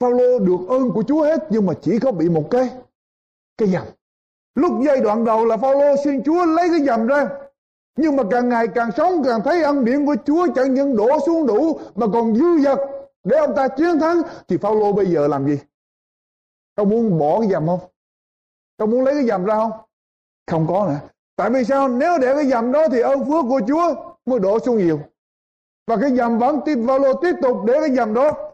Phaolô được ơn của Chúa hết, nhưng mà chỉ có bị một cái cái dầm. Lúc giai đoạn đầu là Phaolô xin Chúa lấy cái dầm ra. Nhưng mà càng ngày càng sống, càng thấy ân điển của Chúa chẳng những đổ xuống đủ, mà còn dư dật để ông ta chiến thắng, thì Phaolô bây giờ làm gì? Ông muốn bỏ cái dầm không? Con muốn lấy cái dầm ra không? Không có nữa. Tại vì sao? Nếu để cái dầm đó thì ơn phước của Chúa mới đổ xuống nhiều. Và cái dầm vẫn tiếp lô tiếp tục để cái dầm đó.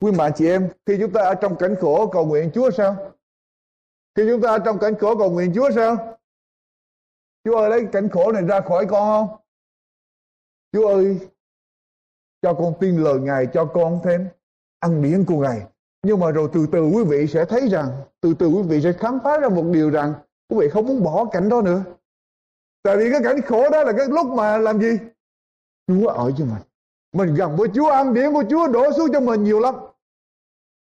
Quý bạn chị em, khi chúng ta ở trong cảnh khổ cầu nguyện Chúa sao? Khi chúng ta ở trong cảnh khổ cầu nguyện Chúa sao? Chúa ơi lấy cảnh khổ này ra khỏi con không? Chúa ơi cho con tin lời Ngài cho con thêm ăn điển của Ngài. Nhưng mà rồi từ từ quý vị sẽ thấy rằng, từ từ quý vị sẽ khám phá ra một điều rằng quý vị không muốn bỏ cảnh đó nữa. Tại vì cái cảnh khổ đó là cái lúc mà làm gì? Chúa ở với mình mình gần với Chúa ăn điển của Chúa đổ xuống cho mình nhiều lắm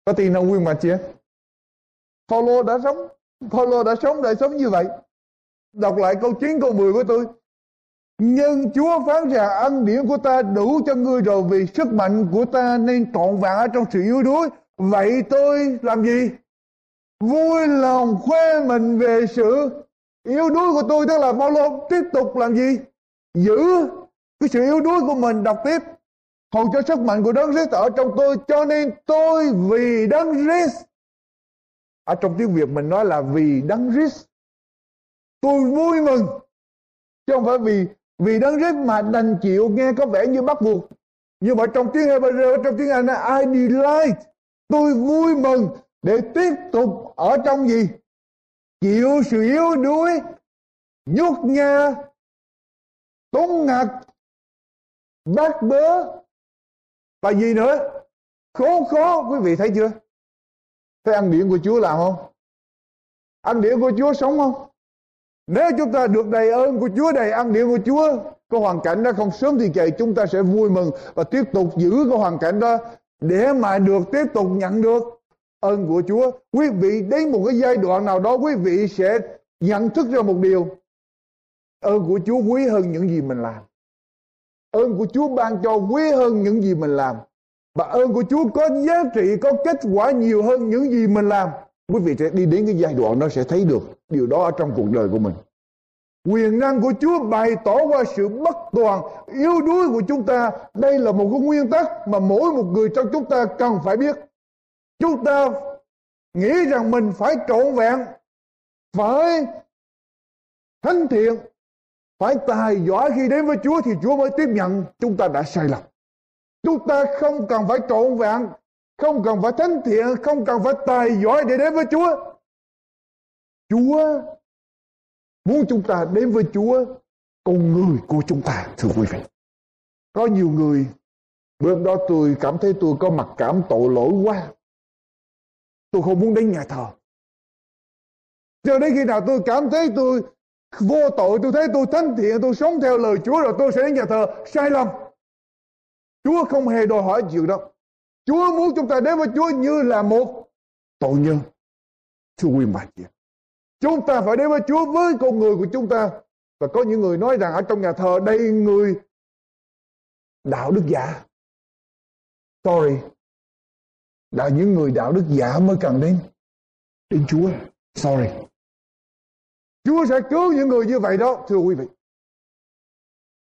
có tin không nguyên mà chị Paulo đã sống Paulo đã sống đời sống như vậy đọc lại câu 9 câu 10 của tôi nhưng Chúa phán rằng ân điển của ta đủ cho ngươi rồi vì sức mạnh của ta nên trọn vẹn ở trong sự yếu đuối. Vậy tôi làm gì? Vui lòng khoe mình về sự yếu đuối của tôi. Tức là Paulo tiếp tục làm gì? Giữ cái sự yếu đuối của mình đọc tiếp hầu cho sức mạnh của đấng Christ ở trong tôi, cho nên tôi vì đấng Christ ở trong tiếng Việt mình nói là vì đấng Christ tôi vui mừng chứ không phải vì vì đấng rít mà đành chịu nghe có vẻ như bắt buộc nhưng mà trong tiếng Hebrew, trong tiếng Anh là I delight tôi vui mừng để tiếp tục ở trong gì? Chịu sự yếu đuối, nhút nha tốn ngặt bát bớ. Và gì nữa? Khốn khó quý vị thấy chưa? Thấy ăn điện của Chúa làm không? Ăn điện của Chúa sống không? Nếu chúng ta được đầy ơn của Chúa, đầy ăn điện của Chúa có hoàn cảnh đó không sớm thì chạy, chúng ta sẽ vui mừng và tiếp tục giữ cái hoàn cảnh đó để mà được tiếp tục nhận được ơn của Chúa. Quý vị đến một cái giai đoạn nào đó quý vị sẽ nhận thức ra một điều. Ơn của Chúa quý hơn những gì mình làm. Ơn của Chúa ban cho quý hơn những gì mình làm. Và ơn của Chúa có giá trị, có kết quả nhiều hơn những gì mình làm. Quý vị sẽ đi đến cái giai đoạn đó sẽ thấy được điều đó ở trong cuộc đời của mình. Quyền năng của Chúa bày tỏ qua sự bất toàn, yếu đuối của chúng ta. Đây là một cái nguyên tắc mà mỗi một người trong chúng ta cần phải biết. Chúng ta nghĩ rằng mình phải trọn vẹn, phải thánh thiện, phải tài giỏi khi đến với Chúa thì Chúa mới tiếp nhận. Chúng ta đã sai lầm. Chúng ta không cần phải trọn vẹn, không cần phải thánh thiện, không cần phải tài giỏi để đến với Chúa. Chúa muốn chúng ta đến với Chúa, con người của chúng ta, thưa quý vị. Có nhiều người, bữa đó tôi cảm thấy tôi có mặc cảm tội lỗi quá. Tôi không muốn đến nhà thờ. Cho đến khi nào tôi cảm thấy tôi vô tội, tôi thấy tôi thánh thiện, tôi sống theo lời Chúa rồi tôi sẽ đến nhà thờ, sai lầm. Chúa không hề đòi hỏi chuyện đó. Chúa muốn chúng ta đến với Chúa như là một tội nhân. Thưa quý bà chị Chúng ta phải đến với Chúa với con người của chúng ta. Và có những người nói rằng ở trong nhà thờ đây người đạo đức giả. Sorry. Là những người đạo đức giả mới cần đến đến Chúa. Sorry. Chúa sẽ cứu những người như vậy đó, thưa quý vị.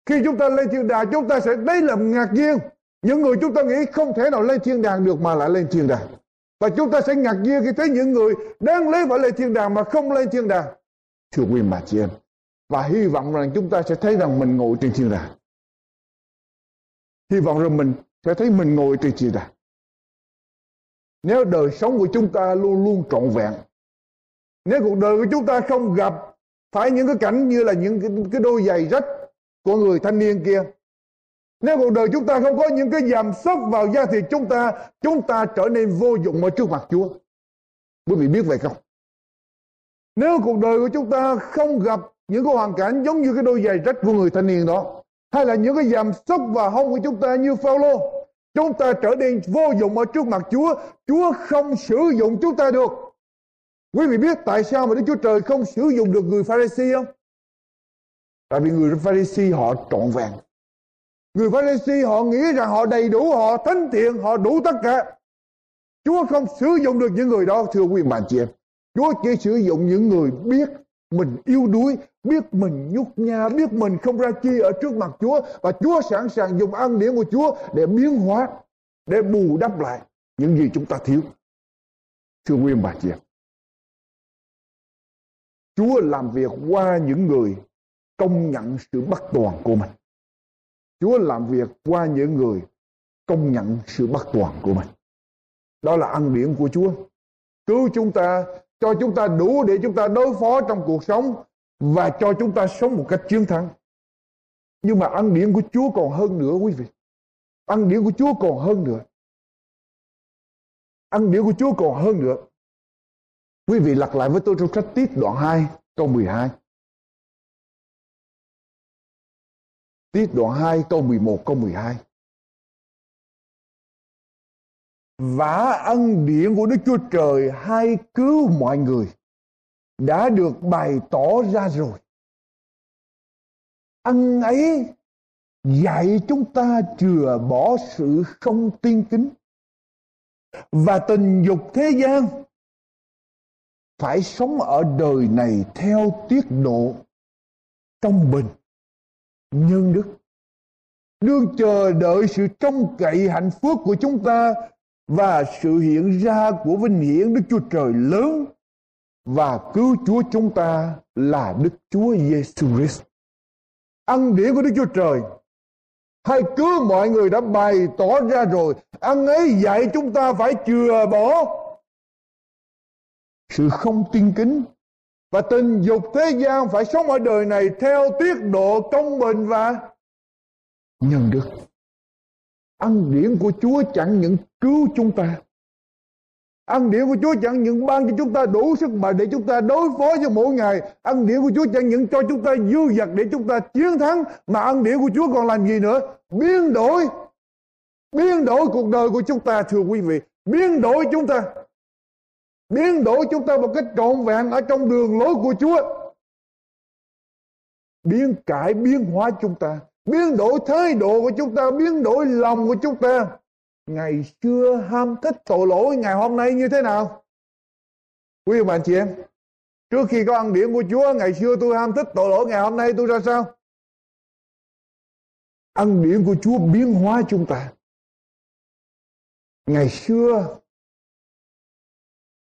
Khi chúng ta lên thiên đàng, chúng ta sẽ lấy là ngạc nhiên. Những người chúng ta nghĩ không thể nào lên thiên đàng được mà lại lên thiên đàng. Và chúng ta sẽ ngạc nhiên khi thấy những người đang lấy phải lên thiên đàng mà không lên thiên đàng. Thưa quý bà chị em. Và hy vọng rằng chúng ta sẽ thấy rằng mình ngồi trên thiên đàng. Hy vọng rằng mình sẽ thấy mình ngồi trên thiên đàng. Nếu đời sống của chúng ta luôn luôn trọn vẹn. Nếu cuộc đời của chúng ta không gặp phải những cái cảnh như là những cái, cái đôi giày rách của người thanh niên kia nếu cuộc đời chúng ta không có những cái giảm sốc vào da thịt chúng ta, chúng ta trở nên vô dụng ở trước mặt Chúa. Quý vị biết vậy không? Nếu cuộc đời của chúng ta không gặp những cái hoàn cảnh giống như cái đôi giày rách của người thanh niên đó, hay là những cái giảm sốc và hông của chúng ta như Phaolô, chúng ta trở nên vô dụng ở trước mặt Chúa. Chúa không sử dụng chúng ta được. Quý vị biết tại sao mà Đức Chúa Trời không sử dụng được người Pharisee không? Tại vì người Pharisee họ trọn vẹn Người Pharisee họ nghĩ rằng họ đầy đủ, họ thánh thiện, họ đủ tất cả. Chúa không sử dụng được những người đó thưa quý bạn chị em. Chúa chỉ sử dụng những người biết mình yêu đuối, biết mình nhút nha, biết mình không ra chi ở trước mặt Chúa và Chúa sẵn sàng dùng ăn điển của Chúa để biến hóa, để bù đắp lại những gì chúng ta thiếu. Thưa quý bà chị em. Chúa làm việc qua những người công nhận sự bất toàn của mình. Chúa làm việc qua những người công nhận sự bất toàn của mình. Đó là ăn điển của Chúa. Cứu chúng ta, cho chúng ta đủ để chúng ta đối phó trong cuộc sống và cho chúng ta sống một cách chiến thắng. Nhưng mà ăn điển của Chúa còn hơn nữa quý vị. Ăn điển của Chúa còn hơn nữa. Ăn điển của Chúa còn hơn nữa. Quý vị lật lại với tôi trong sách tiết đoạn 2 câu 12. Tiết đoạn 2 câu 11 câu 12. Vả ân điển của Đức Chúa Trời hay cứu mọi người đã được bày tỏ ra rồi. Ân ấy dạy chúng ta chừa bỏ sự không tiên kính và tình dục thế gian phải sống ở đời này theo tiết độ trong bình nhân đức. Đương chờ đợi sự trông cậy hạnh phúc của chúng ta và sự hiện ra của vinh hiển Đức Chúa Trời lớn và cứu Chúa chúng ta là Đức Chúa Giêsu Christ. Ăn điển của Đức Chúa Trời. Hay cứ mọi người đã bày tỏ ra rồi. Ăn ấy dạy chúng ta phải chừa bỏ Sự không tin kính. Và tình dục thế gian phải sống ở đời này Theo tiết độ công bình và nhân đức ăn điển của Chúa chẳng những cứu chúng ta ăn điển của Chúa chẳng những ban cho chúng ta đủ sức mạnh để chúng ta đối phó với mỗi ngày. ăn điển của Chúa chẳng những cho chúng ta dư dật để chúng ta chiến thắng. Mà ăn điển của Chúa còn làm gì nữa? Biến đổi. Biến đổi cuộc đời của chúng ta, thưa quý vị. Biến đổi chúng ta. Biến đổi chúng ta một cách trọn vẹn ở trong đường lối của Chúa. Biến cải, biến hóa chúng ta. Biến đổi thái độ của chúng ta, biến đổi lòng của chúng ta ngày xưa ham thích tội lỗi ngày hôm nay như thế nào quý vị bạn chị em trước khi có ăn điển của Chúa ngày xưa tôi ham thích tội lỗi ngày hôm nay tôi ra sao ăn điển của Chúa biến hóa chúng ta ngày xưa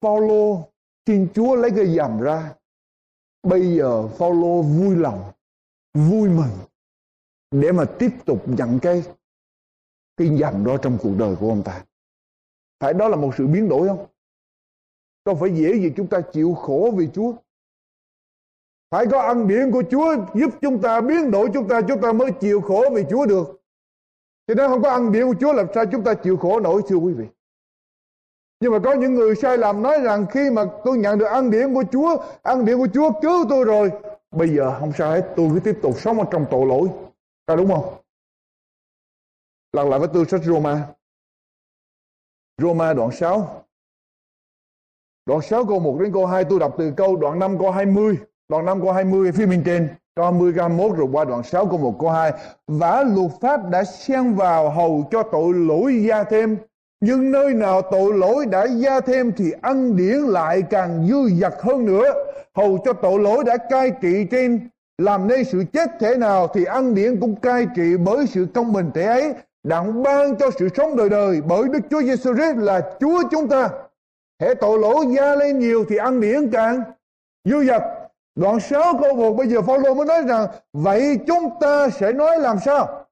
Phaolô xin Chúa lấy cái dầm ra. Bây giờ Phaolô vui lòng, vui mừng để mà tiếp tục nhận cái cái dầm đó trong cuộc đời của ông ta. Phải đó là một sự biến đổi không? Đâu phải dễ gì chúng ta chịu khổ vì Chúa. Phải có ăn điển của Chúa giúp chúng ta, biến đổi chúng ta chúng ta mới chịu khổ vì Chúa được. Cho nên không có ăn điển của Chúa làm sao chúng ta chịu khổ nổi, thưa quý vị? Nhưng mà có những người sai lầm nói rằng khi mà tôi nhận được ăn điển của Chúa, ăn điển của Chúa cứu tôi rồi, bây giờ không sao hết, tôi cứ tiếp tục sống ở trong tội lỗi có đúng không Lần lại với tôi sách Roma. Roma đoạn 6. Đoạn 6 câu 1 đến câu 2 tôi đọc từ câu đoạn 5 câu 20. Đoạn 5 câu 20 phía bên trên. Câu 20 câu 21 rồi qua đoạn 6 câu 1 câu 2. Vả luật pháp đã xen vào hầu cho tội lỗi gia thêm. Nhưng nơi nào tội lỗi đã gia thêm thì ăn điển lại càng dư dật hơn nữa. Hầu cho tội lỗi đã cai trị trên, làm nên sự chết thế nào thì ăn điển cũng cai trị bởi sự công bình thế ấy, đặng ban cho sự sống đời đời bởi Đức Chúa Giêsu Christ là Chúa chúng ta. Hệ tội lỗi gia lên nhiều thì ăn điển càng dư dật. Đoạn 6 câu 1 bây giờ Phaolô mới nói rằng, vậy chúng ta sẽ nói làm sao?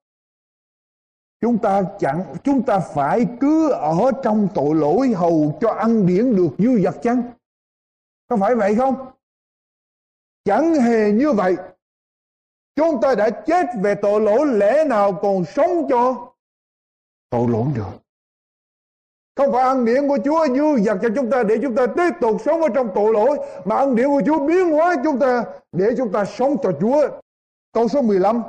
Chúng ta chẳng, chúng ta phải cứ ở trong tội lỗi hầu cho ăn điển được dư dật chăng? Có phải vậy không? Chẳng hề như vậy. Chúng ta đã chết về tội lỗi lẽ nào còn sống cho tội lỗi được không phải ăn điển của Chúa dư dật cho chúng ta để chúng ta tiếp tục sống ở trong tội lỗi, mà ăn điển của Chúa biến hóa chúng ta để chúng ta sống cho Chúa. Câu số 15.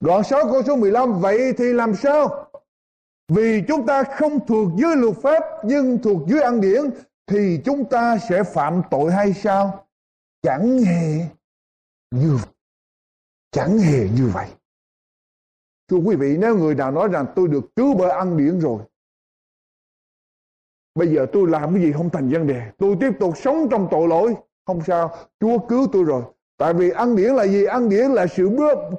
Đoạn 6 câu số 15 vậy thì làm sao? Vì chúng ta không thuộc dưới luật pháp nhưng thuộc dưới ăn điển thì chúng ta sẽ phạm tội hay sao? Chẳng hề như chẳng hề như vậy. Thưa quý vị, nếu người nào nói rằng tôi được cứu bởi ăn điển rồi, bây giờ tôi làm cái gì không thành vấn đề. Tôi tiếp tục sống trong tội lỗi, không sao. Chúa cứu tôi rồi. Tại vì ăn điển là gì? Ăn điển là sự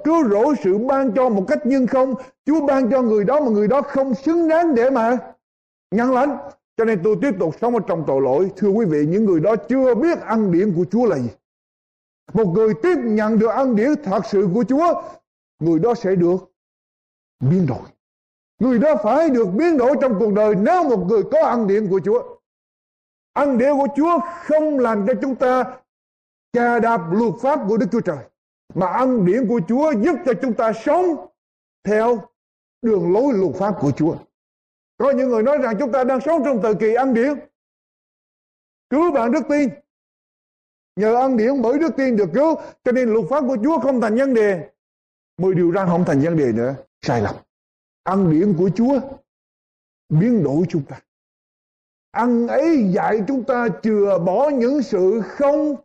cứu rỗi, sự ban cho một cách nhân không. Chúa ban cho người đó mà người đó không xứng đáng để mà nhận lãnh. Cho nên tôi tiếp tục sống ở trong tội lỗi. Thưa quý vị, những người đó chưa biết ăn điển của Chúa là gì. Một người tiếp nhận được ăn điển thật sự của Chúa, người đó sẽ được biến đổi. Người đó phải được biến đổi trong cuộc đời nếu một người có ăn điển của Chúa. Ăn điển của Chúa không làm cho chúng ta chà đạp luật pháp của Đức Chúa Trời. Mà ăn điển của Chúa giúp cho chúng ta sống theo đường lối luật pháp của Chúa. Có những người nói rằng chúng ta đang sống trong thời kỳ ăn điển. Cứu bạn đức tin. Nhờ ăn điển bởi đức tin được cứu. Cho nên luật pháp của Chúa không thành vấn đề. Mười điều răn không thành vấn đề nữa, sai lầm ăn điển của Chúa biến đổi chúng ta ăn ấy dạy chúng ta chừa bỏ những sự không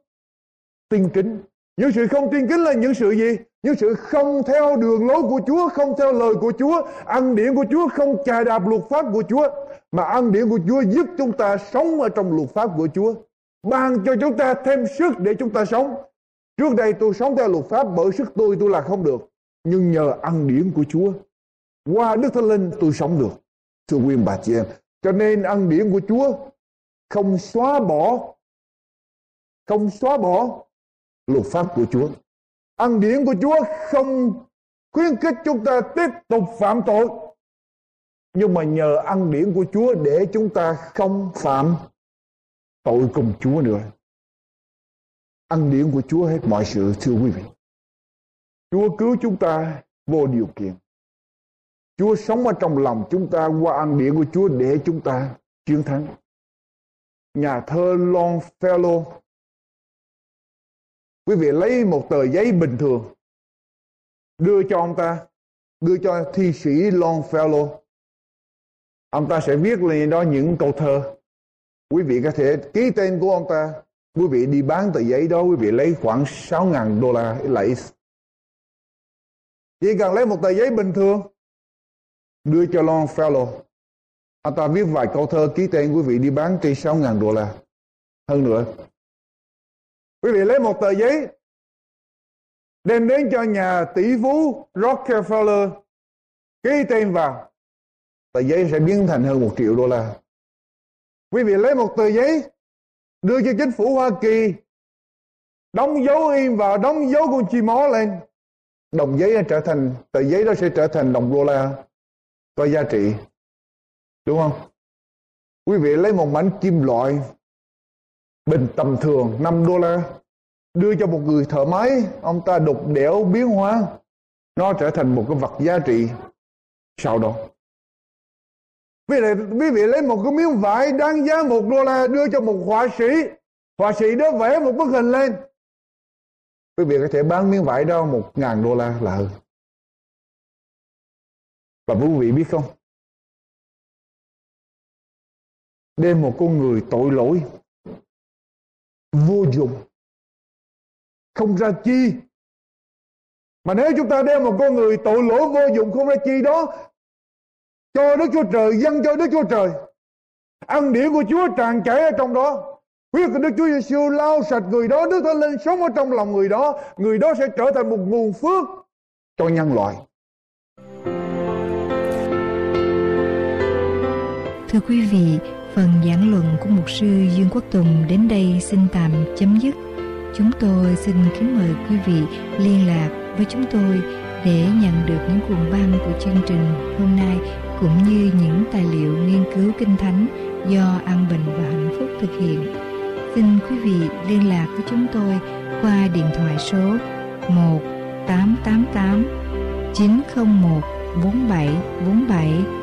tin kính. Những sự không tin kính là những sự gì? Những sự không theo đường lối của Chúa, không theo lời của Chúa, ăn điển của Chúa, không chà đạp luật pháp của Chúa, mà ăn điển của Chúa giúp chúng ta sống ở trong luật pháp của Chúa, ban cho chúng ta thêm sức để chúng ta sống. Trước đây tôi sống theo luật pháp, bởi sức tôi tôi là không được, nhưng nhờ ăn điển của Chúa, qua Đức Thánh Linh tôi sống được. Thưa quý bà chị em, cho nên ăn điển của Chúa không xóa bỏ, không xóa bỏ luật pháp của Chúa. ăn điển của Chúa không khuyến khích chúng ta tiếp tục phạm tội. Nhưng mà nhờ ăn điển của Chúa để chúng ta không phạm tội cùng Chúa nữa. Ăn điển của Chúa hết mọi sự, thưa quý vị. Chúa cứu chúng ta vô điều kiện. Chúa sống ở trong lòng chúng ta qua ăn điển của Chúa để chúng ta chiến thắng. Nhà thơ Longfellow Quý vị lấy một tờ giấy bình thường đưa cho ông ta, đưa cho thi sĩ Longfellow. Ông ta sẽ viết lên đó những câu thơ. Quý vị có thể ký tên của ông ta. Quý vị đi bán tờ giấy đó, quý vị lấy khoảng 6.000 đô la lại Chỉ cần lấy một tờ giấy bình thường, đưa cho Longfellow. Ông ta viết vài câu thơ ký tên quý vị đi bán trên 6.000 đô la. Hơn nữa, Quý vị lấy một tờ giấy, đem đến cho nhà tỷ phú Rockefeller, ký tên vào. Tờ giấy sẽ biến thành hơn một triệu đô la. Quý vị lấy một tờ giấy, đưa cho chính phủ Hoa Kỳ, đóng dấu in vào đóng dấu con chim mó lên đồng giấy trở thành, tờ giấy đó sẽ trở thành đồng đô la có giá trị đúng không quý vị lấy một mảnh kim loại bình tầm thường 5 đô la. Đưa cho một người thợ máy, ông ta đục đẽo biến hóa. Nó trở thành một cái vật giá trị. Sau đó, quý vậy quý vị lấy một cái miếng vải đáng giá một đô la đưa cho một họa sĩ. Họa sĩ đó vẽ một bức hình lên. Quý vị có thể bán miếng vải đó một ngàn đô la là hơn. Và quý vị biết không? Đem một con người tội lỗi vô dụng. Không ra chi. Mà nếu chúng ta đem một con người tội lỗi vô dụng không ra chi đó cho Đức Chúa Trời dâng cho Đức Chúa Trời ăn điển của Chúa tràn chảy ở trong đó huyết của Đức Chúa Giêsu lau sạch người đó Đức Thánh Linh sống ở trong lòng người đó người đó sẽ trở thành một nguồn phước cho nhân loại. Thưa quý vị, phần giảng luận của mục sư Dương Quốc Tùng đến đây xin tạm chấm dứt. Chúng tôi xin kính mời quý vị liên lạc với chúng tôi để nhận được những cuộn băng của chương trình hôm nay cũng như những tài liệu nghiên cứu kinh thánh do An Bình và Hạnh Phúc thực hiện. Xin quý vị liên lạc với chúng tôi qua điện thoại số 1 888 901 4747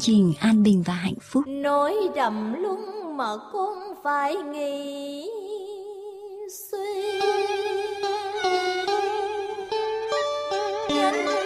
chương trình An Bình và Hạnh Phúc. Nói đầm lung mà con phải nghĩ suy. Nhanh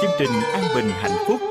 chương trình An Bình Hạnh Phúc.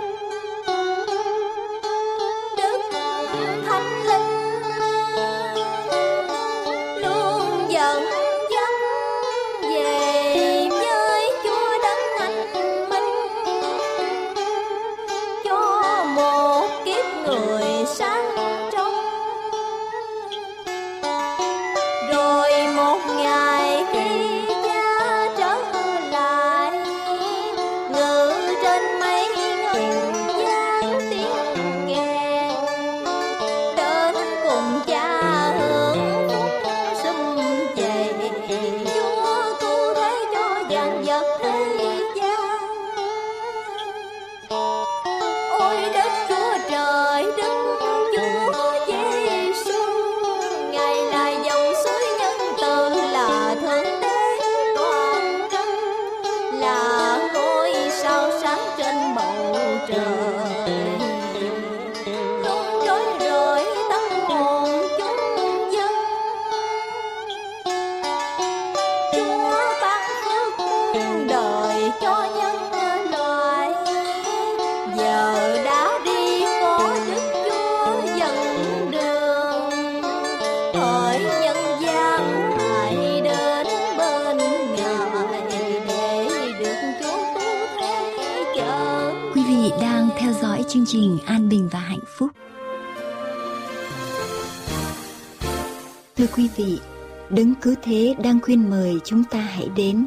Thế đang khuyên mời chúng ta hãy đến.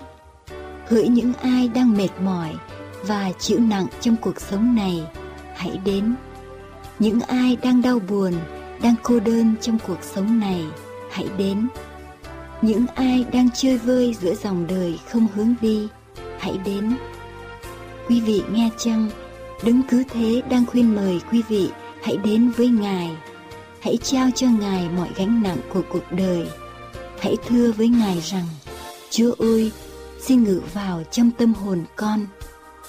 Hỡi những ai đang mệt mỏi và chịu nặng trong cuộc sống này, hãy đến. Những ai đang đau buồn, đang cô đơn trong cuộc sống này, hãy đến. Những ai đang chơi vơi giữa dòng đời không hướng đi, hãy đến. Quý vị nghe chăng, đứng cứ Thế đang khuyên mời quý vị hãy đến với Ngài. Hãy trao cho Ngài mọi gánh nặng của cuộc đời. Hãy thưa với Ngài rằng, Chúa ơi, xin ngự vào trong tâm hồn con.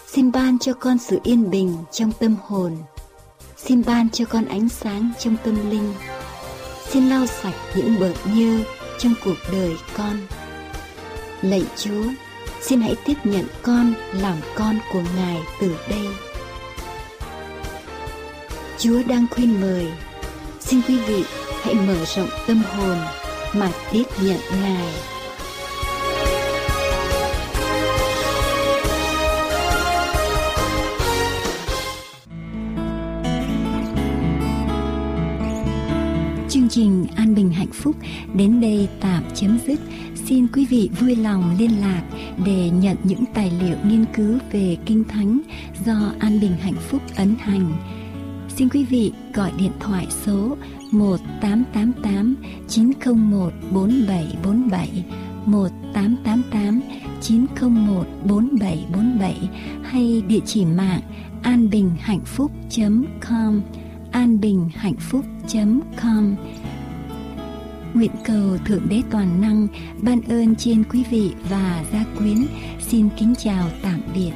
Xin ban cho con sự yên bình trong tâm hồn. Xin ban cho con ánh sáng trong tâm linh. Xin lau sạch những bợt nhơ trong cuộc đời con. Lạy Chúa, xin hãy tiếp nhận con làm con của Ngài từ đây. Chúa đang khuyên mời, xin quý vị hãy mở rộng tâm hồn mà tiếp nhận Ngài. Chương trình An Bình Hạnh Phúc đến đây tạm chấm dứt. Xin quý vị vui lòng liên lạc để nhận những tài liệu nghiên cứu về Kinh Thánh do An Bình Hạnh Phúc ấn hành. Xin quý vị gọi điện thoại số 1888 901 4747 1888 901 4747 hay địa chỉ mạng anbinhhạnhphúc.com anbinhhạnhphúc.com Nguyện cầu Thượng Đế Toàn Năng ban ơn trên quý vị và gia quyến. Xin kính chào tạm biệt.